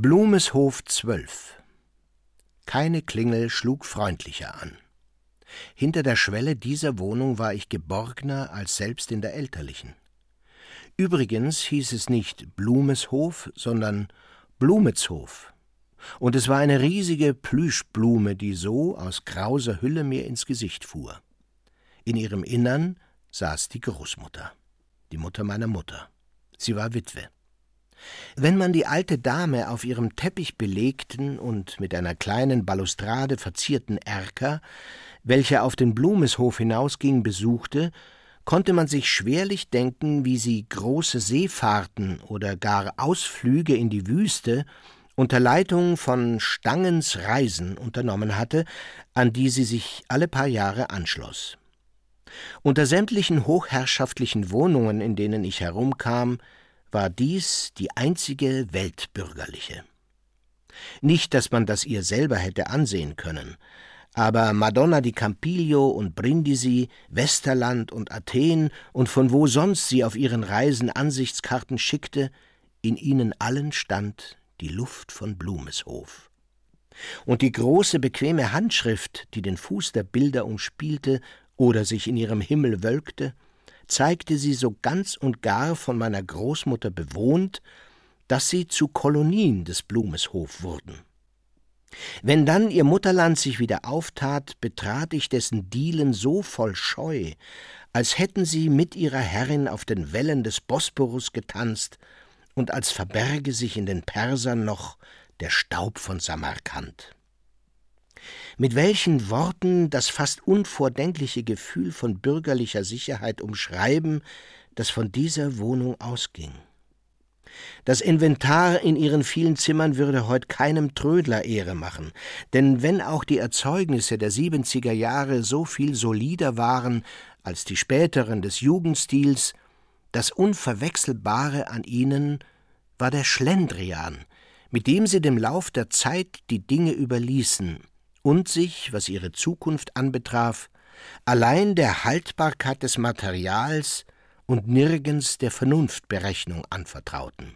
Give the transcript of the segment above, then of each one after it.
Blumeshof 12 Keine Klingel schlug freundlicher an. Hinter der Schwelle dieser Wohnung war ich geborgner als selbst in der elterlichen. Übrigens hieß es nicht Blumeshof, sondern Blumetshof. Und es war eine riesige Plüschblume, die so aus grauser Hülle mir ins Gesicht fuhr. In ihrem Innern saß die Großmutter, die Mutter meiner Mutter. Sie war Witwe. Wenn man die alte Dame auf ihrem teppichbelegten und mit einer kleinen Balustrade verzierten Erker, welcher auf den Blumeshof hinausging, besuchte, konnte man sich schwerlich denken, wie sie große Seefahrten oder gar Ausflüge in die Wüste unter Leitung von Stangens Reisen unternommen hatte, an die sie sich alle paar Jahre anschloss. Unter sämtlichen hochherrschaftlichen Wohnungen, in denen ich herumkam, war dies die einzige weltbürgerliche. Nicht, dass man das ihr selber hätte ansehen können, aber Madonna di Campiglio und Brindisi, Westerland und Athen und von wo sonst sie auf ihren Reisen Ansichtskarten schickte, in ihnen allen stand die Luft von Blumeshof. Und die große, bequeme Handschrift, die den Fuß der Bilder umspielte oder sich in ihrem Himmel wölkte, zeigte sie so ganz und gar von meiner Großmutter bewohnt, dass sie zu Kolonien des Blumeshof wurden. Wenn dann ihr Mutterland sich wieder auftat, betrat ich dessen Dielen so voll Scheu, als hätten sie mit ihrer Herrin auf den Wellen des Bosporus getanzt und als verberge sich in den Persern noch der Staub von Samarkand mit welchen Worten das fast unvordenkliche Gefühl von bürgerlicher Sicherheit umschreiben, das von dieser Wohnung ausging. Das Inventar in ihren vielen Zimmern würde heut keinem Trödler Ehre machen, denn wenn auch die Erzeugnisse der siebenziger Jahre so viel solider waren als die späteren des Jugendstils, das Unverwechselbare an ihnen war der Schlendrian, mit dem sie dem Lauf der Zeit die Dinge überließen, und sich, was ihre Zukunft anbetraf, allein der Haltbarkeit des Materials und nirgends der Vernunftberechnung anvertrauten.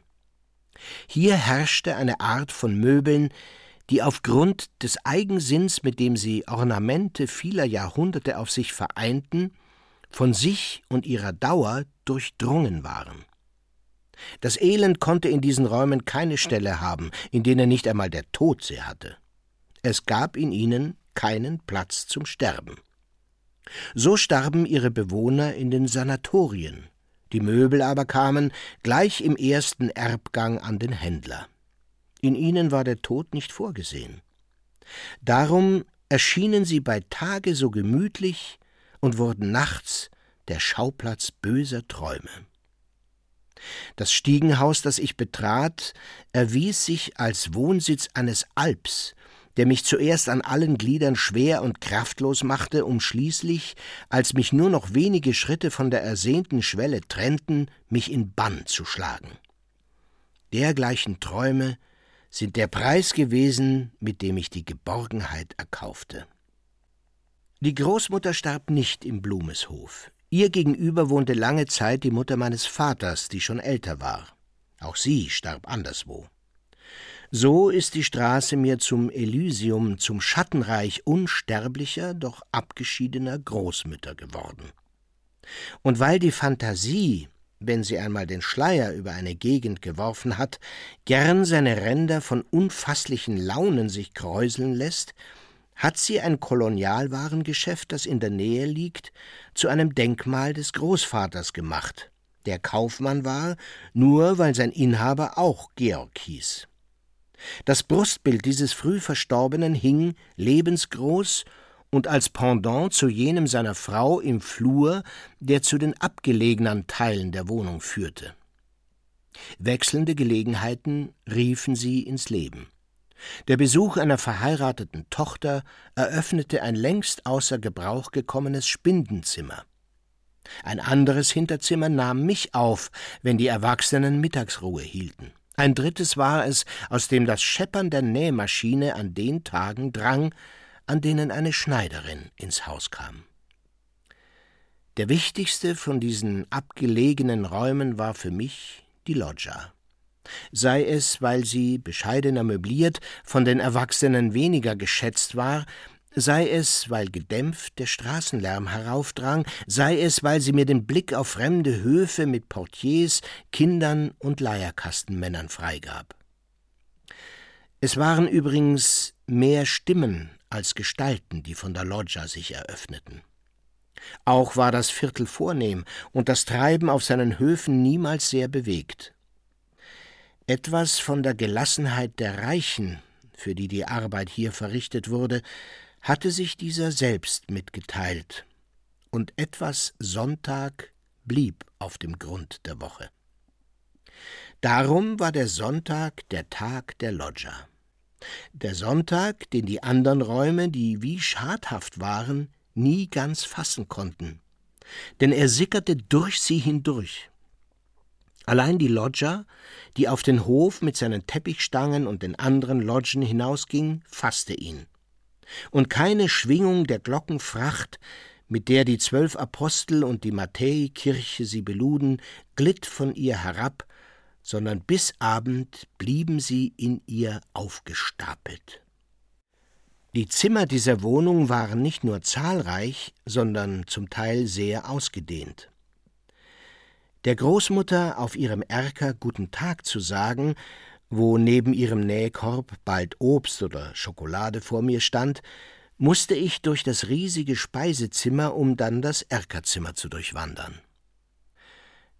Hier herrschte eine Art von Möbeln, die aufgrund des Eigensinns, mit dem sie Ornamente vieler Jahrhunderte auf sich vereinten, von sich und ihrer Dauer durchdrungen waren. Das Elend konnte in diesen Räumen keine Stelle haben, in denen nicht einmal der Tod sie hatte. Es gab in ihnen keinen Platz zum Sterben. So starben ihre Bewohner in den Sanatorien, die Möbel aber kamen gleich im ersten Erbgang an den Händler. In ihnen war der Tod nicht vorgesehen. Darum erschienen sie bei Tage so gemütlich und wurden nachts der Schauplatz böser Träume. Das Stiegenhaus, das ich betrat, erwies sich als Wohnsitz eines Alps, der mich zuerst an allen Gliedern schwer und kraftlos machte, um schließlich, als mich nur noch wenige Schritte von der ersehnten Schwelle trennten, mich in Bann zu schlagen. Dergleichen Träume sind der Preis gewesen, mit dem ich die Geborgenheit erkaufte. Die Großmutter starb nicht im Blumeshof. Ihr gegenüber wohnte lange Zeit die Mutter meines Vaters, die schon älter war. Auch sie starb anderswo. So ist die Straße mir zum Elysium, zum Schattenreich unsterblicher, doch abgeschiedener Großmütter geworden. Und weil die Fantasie, wenn sie einmal den Schleier über eine Gegend geworfen hat, gern seine Ränder von unfasslichen Launen sich kräuseln lässt, hat sie ein Kolonialwarengeschäft, das in der Nähe liegt, zu einem Denkmal des Großvaters gemacht, der Kaufmann war, nur weil sein Inhaber auch Georg hieß. Das Brustbild dieses früh Verstorbenen hing lebensgroß und als Pendant zu jenem seiner Frau im Flur, der zu den abgelegenen Teilen der Wohnung führte. Wechselnde Gelegenheiten riefen sie ins Leben. Der Besuch einer verheirateten Tochter eröffnete ein längst außer Gebrauch gekommenes Spindenzimmer. Ein anderes Hinterzimmer nahm mich auf, wenn die Erwachsenen Mittagsruhe hielten. Ein drittes war es, aus dem das Scheppern der Nähmaschine an den Tagen drang, an denen eine Schneiderin ins Haus kam. Der wichtigste von diesen abgelegenen Räumen war für mich die Loggia. Sei es, weil sie, bescheidener möbliert, von den Erwachsenen weniger geschätzt war, sei es, weil gedämpft der Straßenlärm heraufdrang, sei es, weil sie mir den Blick auf fremde Höfe mit Portiers, Kindern und Leierkastenmännern freigab. Es waren übrigens mehr Stimmen als Gestalten, die von der Loggia sich eröffneten. Auch war das Viertel vornehm und das Treiben auf seinen Höfen niemals sehr bewegt. Etwas von der Gelassenheit der Reichen, für die die Arbeit hier verrichtet wurde, hatte sich dieser selbst mitgeteilt, und etwas Sonntag blieb auf dem Grund der Woche. Darum war der Sonntag der Tag der Loggia. Der Sonntag, den die anderen Räume, die wie schadhaft waren, nie ganz fassen konnten. Denn er sickerte durch sie hindurch. Allein die Loggia, die auf den Hof mit seinen Teppichstangen und den anderen Lodgen hinausging, fasste ihn. Und keine Schwingung der Glockenfracht, mit der die zwölf Apostel und die Matthäikirche sie beluden, glitt von ihr herab sondern bis Abend blieben sie in ihr aufgestapelt. Die Zimmer dieser Wohnung waren nicht nur zahlreich, sondern zum Teil sehr ausgedehnt. Der Großmutter auf ihrem Erker Guten Tag zu sagen, wo neben ihrem Nähkorb bald Obst oder Schokolade vor mir stand, musste ich durch das riesige Speisezimmer, um dann das Erkerzimmer zu durchwandern.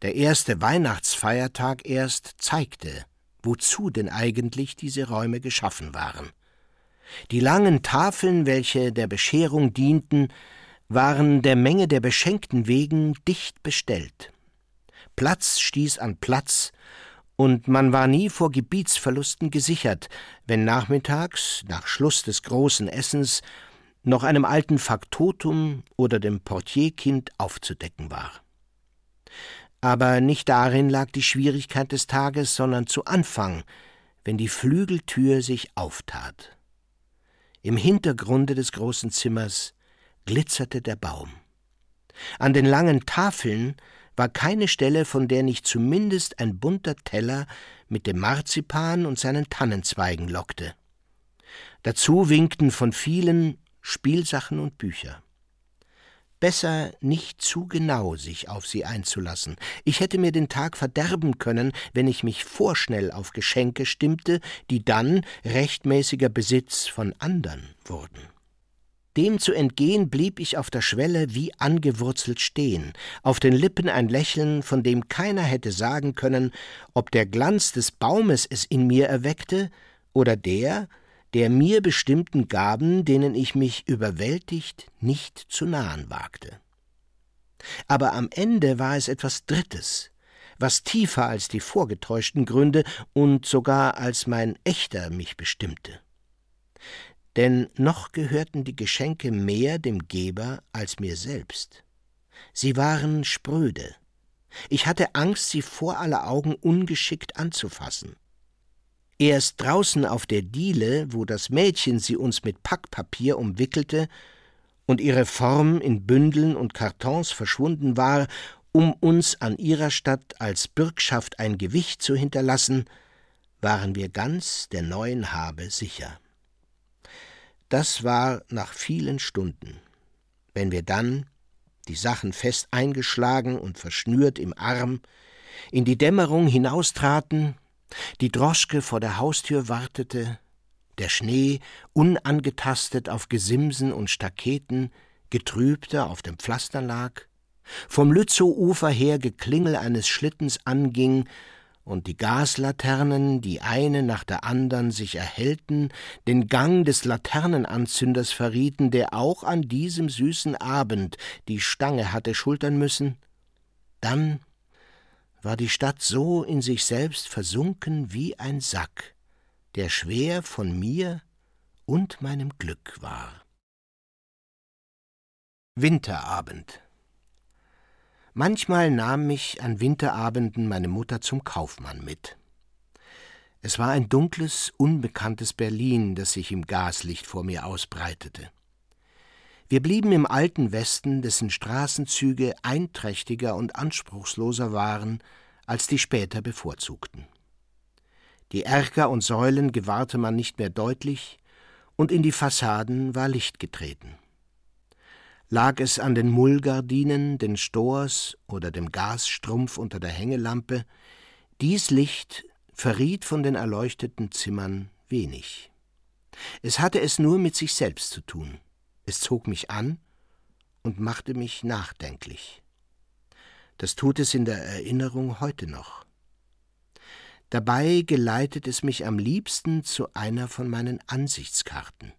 Der erste Weihnachtsfeiertag erst zeigte, wozu denn eigentlich diese Räume geschaffen waren. Die langen Tafeln, welche der Bescherung dienten, waren der Menge der Beschenkten wegen dicht bestellt. Platz stieß an Platz, und man war nie vor Gebietsverlusten gesichert, wenn nachmittags, nach Schluss des großen Essens, noch einem alten Faktotum oder dem Portierkind aufzudecken war. Aber nicht darin lag die Schwierigkeit des Tages, sondern zu Anfang, wenn die Flügeltür sich auftat. Im Hintergrunde des großen Zimmers glitzerte der Baum. An den langen Tafeln war keine Stelle, von der nicht zumindest ein bunter Teller mit dem Marzipan und seinen Tannenzweigen lockte. Dazu winkten von vielen Spielsachen und Bücher besser nicht zu genau sich auf sie einzulassen. Ich hätte mir den Tag verderben können, wenn ich mich vorschnell auf Geschenke stimmte, die dann rechtmäßiger Besitz von andern wurden. Dem zu entgehen blieb ich auf der Schwelle wie angewurzelt stehen, auf den Lippen ein Lächeln, von dem keiner hätte sagen können, ob der Glanz des Baumes es in mir erweckte oder der, der mir bestimmten Gaben, denen ich mich überwältigt nicht zu nahen wagte. Aber am Ende war es etwas Drittes, was tiefer als die vorgetäuschten Gründe und sogar als mein echter mich bestimmte. Denn noch gehörten die Geschenke mehr dem Geber als mir selbst. Sie waren spröde. Ich hatte Angst, sie vor aller Augen ungeschickt anzufassen. Erst draußen auf der Diele, wo das Mädchen sie uns mit Packpapier umwickelte und ihre Form in Bündeln und Kartons verschwunden war, um uns an ihrer Stadt als Bürgschaft ein Gewicht zu hinterlassen, waren wir ganz der neuen Habe sicher. Das war nach vielen Stunden. Wenn wir dann, die Sachen fest eingeschlagen und verschnürt im Arm, in die Dämmerung hinaustraten die Droschke vor der Haustür wartete, der Schnee, unangetastet auf Gesimsen und Staketen, getrübter auf dem Pflaster lag, vom Lützow-Ufer her Geklingel eines Schlittens anging und die Gaslaternen, die eine nach der andern sich erhellten, den Gang des Laternenanzünders verrieten, der auch an diesem süßen Abend die Stange hatte schultern müssen, dann war die Stadt so in sich selbst versunken wie ein Sack, der schwer von mir und meinem Glück war. Winterabend Manchmal nahm mich an Winterabenden meine Mutter zum Kaufmann mit. Es war ein dunkles, unbekanntes Berlin, das sich im Gaslicht vor mir ausbreitete. Wir blieben im alten Westen, dessen Straßenzüge einträchtiger und anspruchsloser waren als die später bevorzugten. Die Erker und Säulen gewahrte man nicht mehr deutlich, und in die Fassaden war Licht getreten. Lag es an den Mullgardinen, den Stors oder dem Gasstrumpf unter der Hängelampe, dies Licht verriet von den erleuchteten Zimmern wenig. Es hatte es nur mit sich selbst zu tun. Es zog mich an und machte mich nachdenklich. Das tut es in der Erinnerung heute noch. Dabei geleitet es mich am liebsten zu einer von meinen Ansichtskarten.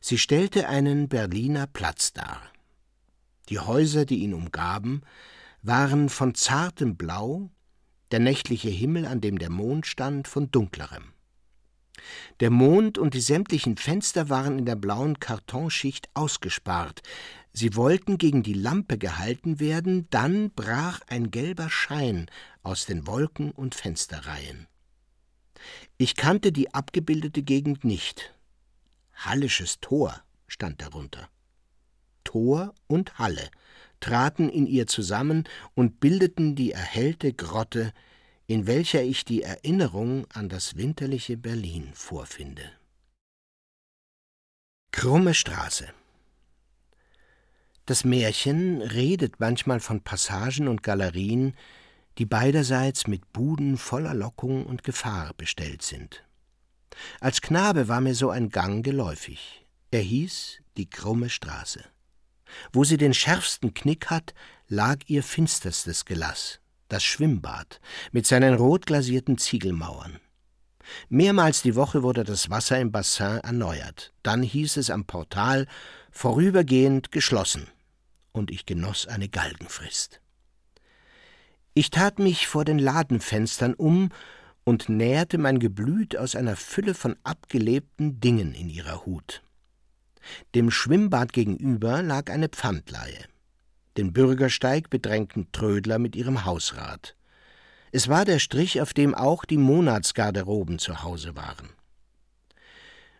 Sie stellte einen Berliner Platz dar. Die Häuser, die ihn umgaben, waren von zartem Blau, der nächtliche Himmel, an dem der Mond stand, von dunklerem. Der Mond und die sämtlichen Fenster waren in der blauen Kartonschicht ausgespart. Sie wollten gegen die Lampe gehalten werden, dann brach ein gelber Schein aus den Wolken und Fensterreihen. Ich kannte die abgebildete Gegend nicht. Hallisches Tor stand darunter. Tor und Halle traten in ihr zusammen und bildeten die erhellte Grotte, in welcher ich die Erinnerung an das winterliche Berlin vorfinde. Krumme Straße Das Märchen redet manchmal von Passagen und Galerien, die beiderseits mit Buden voller Lockung und Gefahr bestellt sind. Als Knabe war mir so ein Gang geläufig. Er hieß die Krumme Straße. Wo sie den schärfsten Knick hat, lag ihr finsterstes Gelass das Schwimmbad mit seinen rot glasierten Ziegelmauern. Mehrmals die Woche wurde das Wasser im Bassin erneuert. Dann hieß es am Portal vorübergehend geschlossen, und ich genoss eine Galgenfrist. Ich tat mich vor den Ladenfenstern um und näherte mein Geblüt aus einer Fülle von abgelebten Dingen in ihrer Hut. Dem Schwimmbad gegenüber lag eine Pfandleihe. Den Bürgersteig bedrängten Trödler mit ihrem Hausrat. Es war der Strich, auf dem auch die Monatsgarderoben zu Hause waren.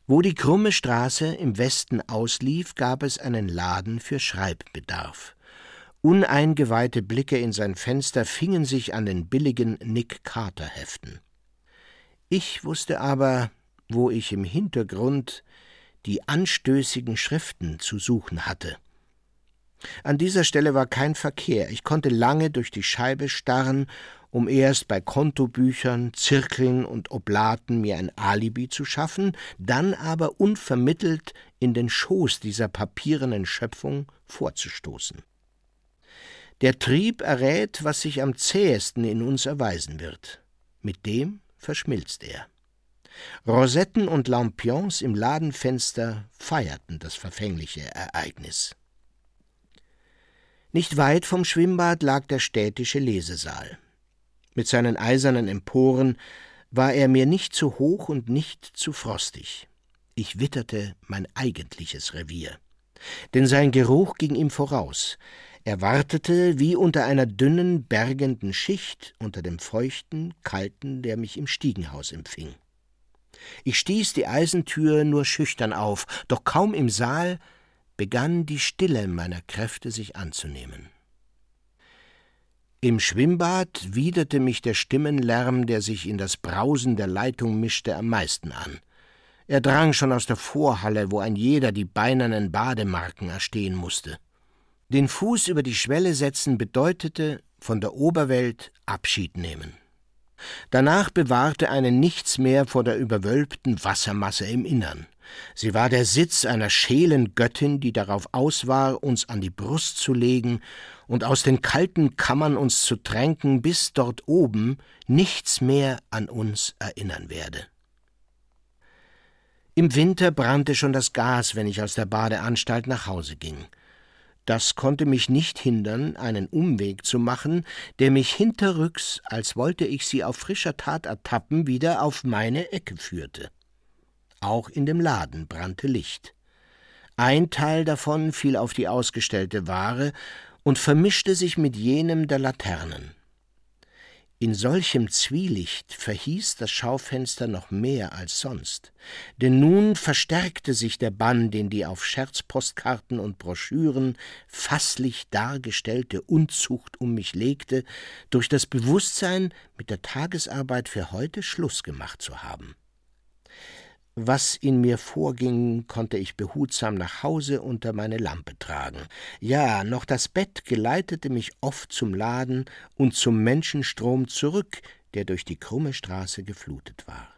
Wo die krumme Straße im Westen auslief, gab es einen Laden für Schreibbedarf. Uneingeweihte Blicke in sein Fenster fingen sich an den billigen Nick Carter Heften. Ich wusste aber, wo ich im Hintergrund die anstößigen Schriften zu suchen hatte. An dieser Stelle war kein Verkehr. Ich konnte lange durch die Scheibe starren, um erst bei Kontobüchern, Zirkeln und Oblaten mir ein Alibi zu schaffen, dann aber unvermittelt in den Schoß dieser papierenen Schöpfung vorzustoßen. Der Trieb errät, was sich am zähesten in uns erweisen wird. Mit dem verschmilzt er. Rosetten und Lampions im Ladenfenster feierten das verfängliche Ereignis. Nicht weit vom Schwimmbad lag der städtische Lesesaal. Mit seinen eisernen Emporen war er mir nicht zu hoch und nicht zu frostig. Ich witterte mein eigentliches Revier. Denn sein Geruch ging ihm voraus. Er wartete wie unter einer dünnen, bergenden Schicht unter dem feuchten, kalten, der mich im Stiegenhaus empfing. Ich stieß die Eisentür nur schüchtern auf, doch kaum im Saal begann die Stille meiner Kräfte sich anzunehmen. Im Schwimmbad widerte mich der Stimmenlärm, der sich in das Brausen der Leitung mischte, am meisten an. Er drang schon aus der Vorhalle, wo ein jeder die beinernen Bademarken erstehen musste. Den Fuß über die Schwelle setzen bedeutete von der Oberwelt Abschied nehmen. Danach bewahrte einen nichts mehr vor der überwölbten Wassermasse im Innern. Sie war der Sitz einer schelen Göttin, die darauf aus war, uns an die Brust zu legen und aus den kalten Kammern uns zu tränken, bis dort oben nichts mehr an uns erinnern werde. Im Winter brannte schon das Gas, wenn ich aus der Badeanstalt nach Hause ging. Das konnte mich nicht hindern, einen Umweg zu machen, der mich hinterrücks, als wollte ich sie auf frischer Tat ertappen, wieder auf meine Ecke führte. Auch in dem Laden brannte Licht. Ein Teil davon fiel auf die ausgestellte Ware und vermischte sich mit jenem der Laternen. In solchem Zwielicht verhieß das Schaufenster noch mehr als sonst, denn nun verstärkte sich der Bann, den die auf Scherzpostkarten und Broschüren fasslich dargestellte Unzucht um mich legte, durch das Bewusstsein, mit der Tagesarbeit für heute Schluss gemacht zu haben. Was in mir vorging, konnte ich behutsam nach Hause unter meine Lampe tragen. Ja, noch das Bett geleitete mich oft zum Laden und zum Menschenstrom zurück, der durch die krumme Straße geflutet war.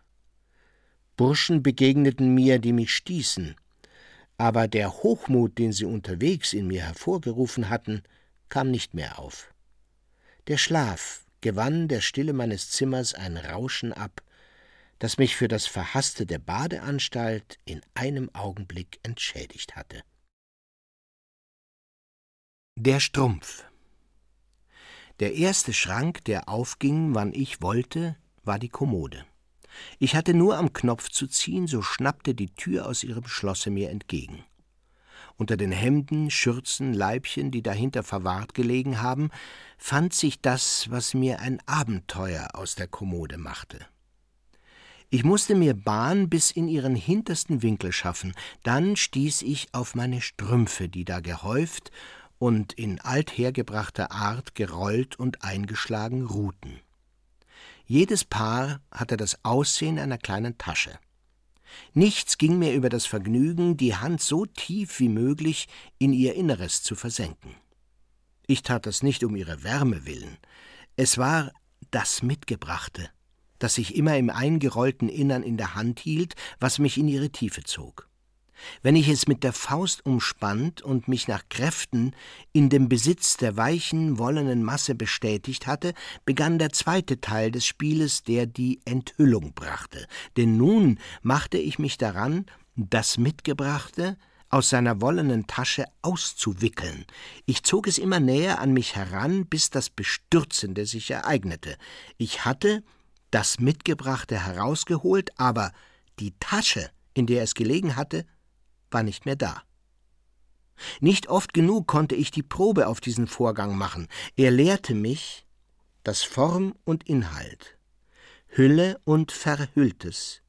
Burschen begegneten mir, die mich stießen, aber der Hochmut, den sie unterwegs in mir hervorgerufen hatten, kam nicht mehr auf. Der Schlaf gewann der Stille meines Zimmers ein Rauschen ab, das mich für das Verhaßte der Badeanstalt in einem Augenblick entschädigt hatte. Der Strumpf Der erste Schrank, der aufging, wann ich wollte, war die Kommode. Ich hatte nur am Knopf zu ziehen, so schnappte die Tür aus ihrem Schlosse mir entgegen. Unter den Hemden, Schürzen, Leibchen, die dahinter verwahrt gelegen haben, fand sich das, was mir ein Abenteuer aus der Kommode machte. Ich musste mir Bahn bis in ihren hintersten Winkel schaffen, dann stieß ich auf meine Strümpfe, die da gehäuft und in althergebrachter Art gerollt und eingeschlagen ruhten. Jedes Paar hatte das Aussehen einer kleinen Tasche. Nichts ging mir über das Vergnügen, die Hand so tief wie möglich in ihr Inneres zu versenken. Ich tat das nicht um ihre Wärme willen, es war das Mitgebrachte, das ich immer im eingerollten Innern in der Hand hielt, was mich in ihre Tiefe zog. Wenn ich es mit der Faust umspannt und mich nach Kräften in dem Besitz der weichen, wollenen Masse bestätigt hatte, begann der zweite Teil des Spieles, der die Enthüllung brachte. Denn nun machte ich mich daran, das Mitgebrachte aus seiner wollenen Tasche auszuwickeln. Ich zog es immer näher an mich heran, bis das Bestürzende sich ereignete. Ich hatte, das Mitgebrachte herausgeholt, aber die Tasche, in der es gelegen hatte, war nicht mehr da. Nicht oft genug konnte ich die Probe auf diesen Vorgang machen. Er lehrte mich, dass Form und Inhalt, Hülle und Verhülltes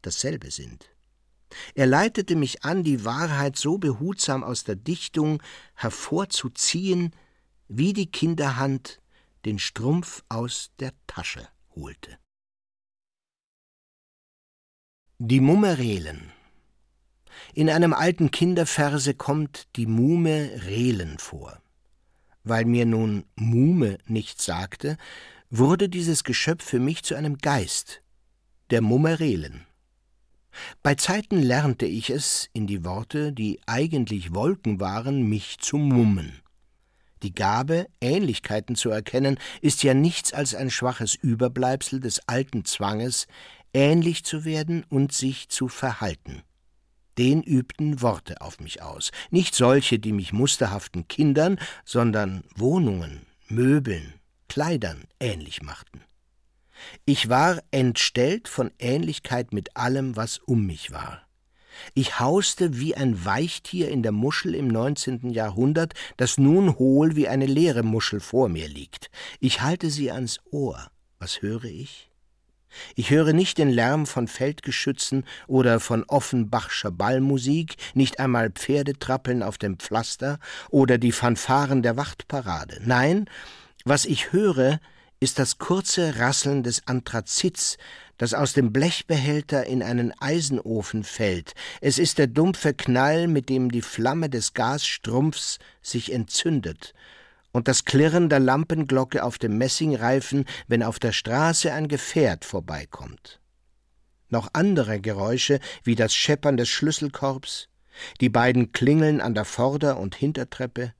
dasselbe sind. Er leitete mich an, die Wahrheit so behutsam aus der Dichtung hervorzuziehen, wie die Kinderhand den Strumpf aus der Tasche holte. Die Mumme Rehlen In einem alten Kinderverse kommt die Muhme Rehlen vor. Weil mir nun Muhme nichts sagte, wurde dieses Geschöpf für mich zu einem Geist, der Mumme Rehlen. Bei Zeiten lernte ich es, in die Worte, die eigentlich Wolken waren, mich zu mummen. Die Gabe, Ähnlichkeiten zu erkennen, ist ja nichts als ein schwaches Überbleibsel des alten Zwanges, ähnlich zu werden und sich zu verhalten. Den übten Worte auf mich aus, nicht solche, die mich musterhaften Kindern, sondern Wohnungen, Möbeln, Kleidern ähnlich machten. Ich war entstellt von Ähnlichkeit mit allem, was um mich war. Ich hauste wie ein Weichtier in der Muschel im neunzehnten Jahrhundert, das nun hohl wie eine leere Muschel vor mir liegt. Ich halte sie ans Ohr. Was höre ich? Ich höre nicht den Lärm von Feldgeschützen oder von Offenbachscher Ballmusik, nicht einmal Pferdetrappeln auf dem Pflaster oder die Fanfaren der Wachtparade. Nein, was ich höre, ist das kurze Rasseln des Anthrazits, das aus dem Blechbehälter in einen Eisenofen fällt. Es ist der dumpfe Knall, mit dem die Flamme des Gasstrumpfs sich entzündet und das Klirren der Lampenglocke auf dem Messingreifen, wenn auf der Straße ein Gefährt vorbeikommt. Noch andere Geräusche, wie das Scheppern des Schlüsselkorbs, die beiden Klingeln an der Vorder- und Hintertreppe.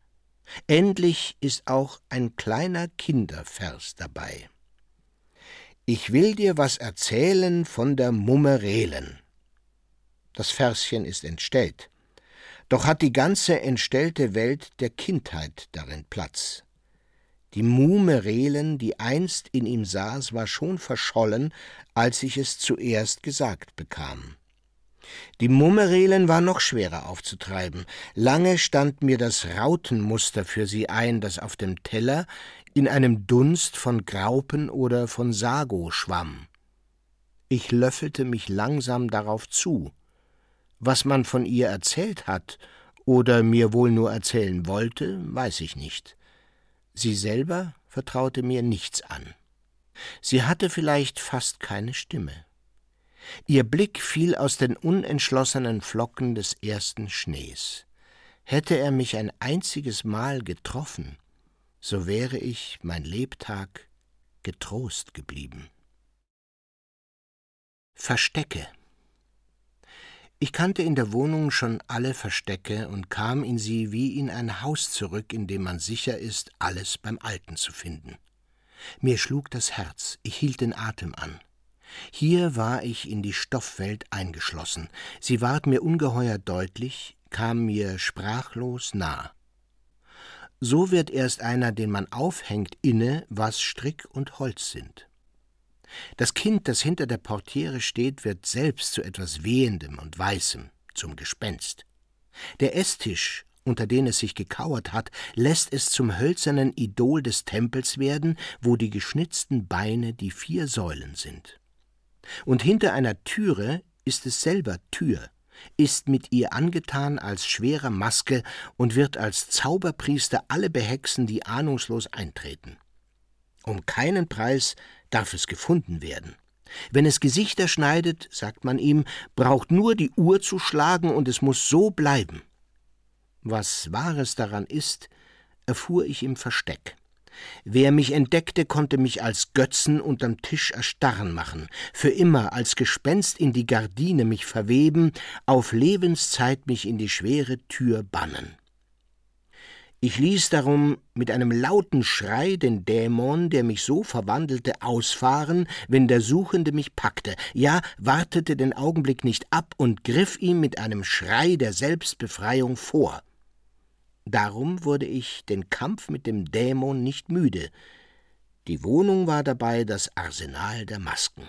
Endlich ist auch ein kleiner Kindervers dabei. Ich will dir was erzählen von der Mummerelen. Das Verschen ist entstellt. Doch hat die ganze entstellte Welt der Kindheit darin Platz. Die Muhme Rehlen, die einst in ihm saß, war schon verschollen, als ich es zuerst gesagt bekam. Die Mummerelen war noch schwerer aufzutreiben. Lange stand mir das Rautenmuster für sie ein, das auf dem Teller in einem Dunst von Graupen oder von Sago schwamm. Ich löffelte mich langsam darauf zu. Was man von ihr erzählt hat oder mir wohl nur erzählen wollte, weiß ich nicht. Sie selber vertraute mir nichts an. Sie hatte vielleicht fast keine Stimme. Ihr Blick fiel aus den unentschlossenen Flocken des ersten Schnees. Hätte er mich ein einziges Mal getroffen, so wäre ich mein Lebtag getrost geblieben. Verstecke. Ich kannte in der Wohnung schon alle Verstecke und kam in sie wie in ein Haus zurück, in dem man sicher ist, alles beim Alten zu finden. Mir schlug das Herz, ich hielt den Atem an. Hier war ich in die Stoffwelt eingeschlossen. Sie ward mir ungeheuer deutlich, kam mir sprachlos nah. So wird erst einer, den man aufhängt, inne, was Strick und Holz sind. Das Kind, das hinter der Portiere steht, wird selbst zu etwas Wehendem und Weißem, zum Gespenst. Der Esstisch, unter den es sich gekauert hat, lässt es zum hölzernen Idol des Tempels werden, wo die geschnitzten Beine die vier Säulen sind. Und hinter einer Türe ist es selber Tür, ist mit ihr angetan als schwere Maske und wird als Zauberpriester alle behexen, die ahnungslos eintreten. Um keinen Preis darf es gefunden werden. Wenn es Gesichter schneidet, sagt man ihm, braucht nur die Uhr zu schlagen und es muss so bleiben. Was Wahres daran ist, erfuhr ich im Versteck. Wer mich entdeckte, konnte mich als Götzen unterm Tisch erstarren machen, für immer als Gespenst in die Gardine mich verweben, auf Lebenszeit mich in die schwere Tür bannen. Ich ließ darum mit einem lauten Schrei den Dämon, der mich so verwandelte, ausfahren, wenn der Suchende mich packte, ja, wartete den Augenblick nicht ab und griff ihm mit einem Schrei der Selbstbefreiung vor. Darum wurde ich den Kampf mit dem Dämon nicht müde. Die Wohnung war dabei das Arsenal der Masken.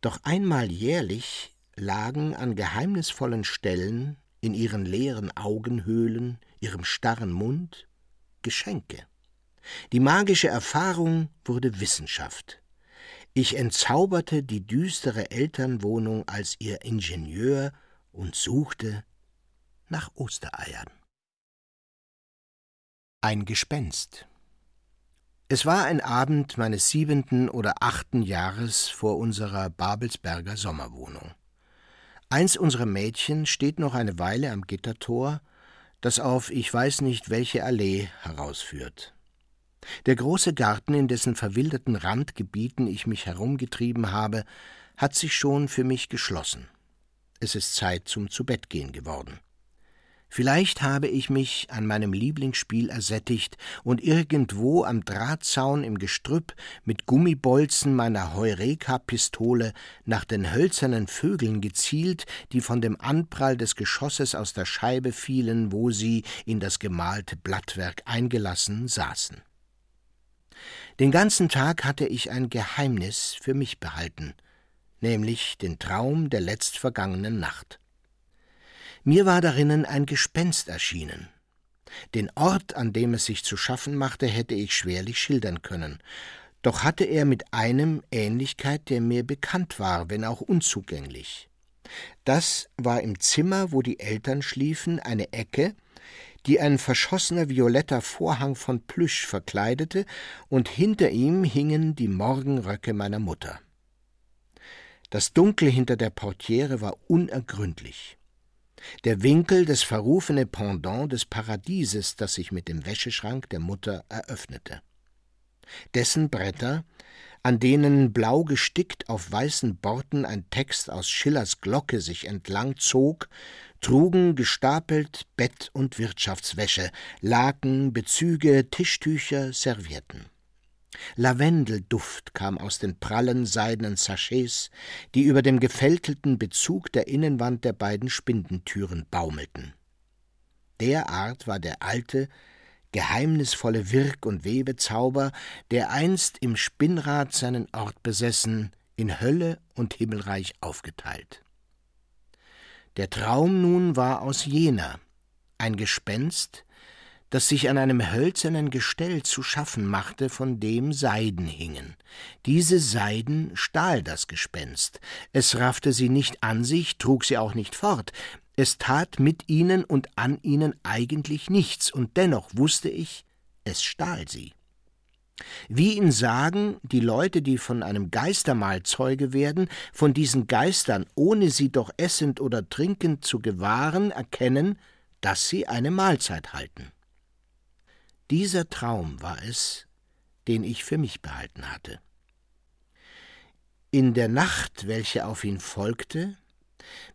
Doch einmal jährlich lagen an geheimnisvollen Stellen in ihren leeren Augenhöhlen, ihrem starren Mund Geschenke. Die magische Erfahrung wurde Wissenschaft. Ich entzauberte die düstere Elternwohnung als ihr Ingenieur und suchte nach Ostereiern. Ein Gespenst. Es war ein Abend meines siebenten oder achten Jahres vor unserer Babelsberger Sommerwohnung. Eins unserer Mädchen steht noch eine Weile am Gittertor, das auf ich weiß nicht welche Allee herausführt. Der große Garten, in dessen verwilderten Randgebieten ich mich herumgetrieben habe, hat sich schon für mich geschlossen. Es ist Zeit zum Zubettgehen geworden. Vielleicht habe ich mich an meinem Lieblingsspiel ersättigt und irgendwo am Drahtzaun im Gestrüpp mit Gummibolzen meiner Heureka-Pistole nach den hölzernen Vögeln gezielt, die von dem Anprall des Geschosses aus der Scheibe fielen, wo sie in das gemalte Blattwerk eingelassen saßen. Den ganzen Tag hatte ich ein Geheimnis für mich behalten, nämlich den Traum der letztvergangenen Nacht. Mir war darinnen ein Gespenst erschienen. Den Ort, an dem es sich zu schaffen machte, hätte ich schwerlich schildern können, doch hatte er mit einem Ähnlichkeit, der mir bekannt war, wenn auch unzugänglich. Das war im Zimmer, wo die Eltern schliefen, eine Ecke, die ein verschossener violetter Vorhang von Plüsch verkleidete, und hinter ihm hingen die Morgenröcke meiner Mutter. Das Dunkel hinter der Portiere war unergründlich der Winkel des verrufene Pendant des Paradieses, das sich mit dem Wäscheschrank der Mutter eröffnete. Dessen Bretter, an denen blau gestickt auf weißen Borten ein Text aus Schillers Glocke sich entlang zog, trugen gestapelt Bett- und Wirtschaftswäsche, Laken, Bezüge, Tischtücher, Servietten. Lavendelduft kam aus den prallen seidenen Sachets, die über dem gefältelten Bezug der Innenwand der beiden Spindentüren baumelten. Derart war der alte, geheimnisvolle Wirk- und Webezauber, der einst im Spinnrad seinen Ort besessen, in Hölle und Himmelreich aufgeteilt. Der Traum nun war aus jener, ein Gespenst, das sich an einem hölzernen Gestell zu schaffen machte, von dem Seiden hingen. Diese Seiden stahl das Gespenst. Es raffte sie nicht an sich, trug sie auch nicht fort. Es tat mit ihnen und an ihnen eigentlich nichts, und dennoch wusste ich, es stahl sie. Wie in Sagen die Leute, die von einem Geistermahl Zeuge werden, von diesen Geistern, ohne sie doch essend oder trinkend zu gewahren, erkennen, dass sie eine Mahlzeit halten. Dieser Traum war es, den ich für mich behalten hatte. In der Nacht, welche auf ihn folgte,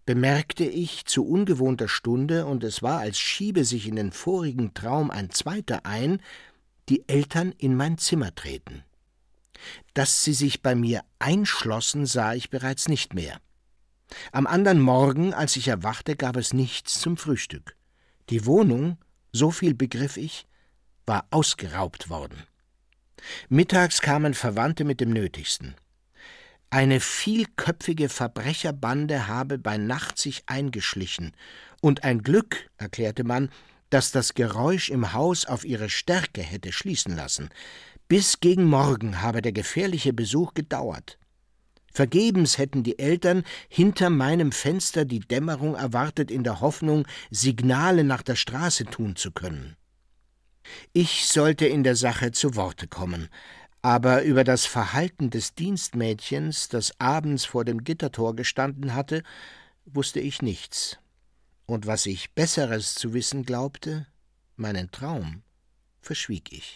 bemerkte ich zu ungewohnter Stunde, und es war, als schiebe sich in den vorigen Traum ein zweiter ein, die Eltern in mein Zimmer treten. Dass sie sich bei mir einschlossen, sah ich bereits nicht mehr. Am andern Morgen, als ich erwachte, gab es nichts zum Frühstück. Die Wohnung, so viel begriff ich, war ausgeraubt worden. Mittags kamen Verwandte mit dem Nötigsten. Eine vielköpfige Verbrecherbande habe bei Nacht sich eingeschlichen, und ein Glück, erklärte man, dass das Geräusch im Haus auf ihre Stärke hätte schließen lassen. Bis gegen Morgen habe der gefährliche Besuch gedauert. Vergebens hätten die Eltern hinter meinem Fenster die Dämmerung erwartet in der Hoffnung, Signale nach der Straße tun zu können. Ich sollte in der Sache zu Worte kommen, aber über das Verhalten des Dienstmädchens, das abends vor dem Gittertor gestanden hatte, wusste ich nichts. Und was ich Besseres zu wissen glaubte, meinen Traum, verschwieg ich.